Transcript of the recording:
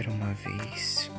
era uma vez.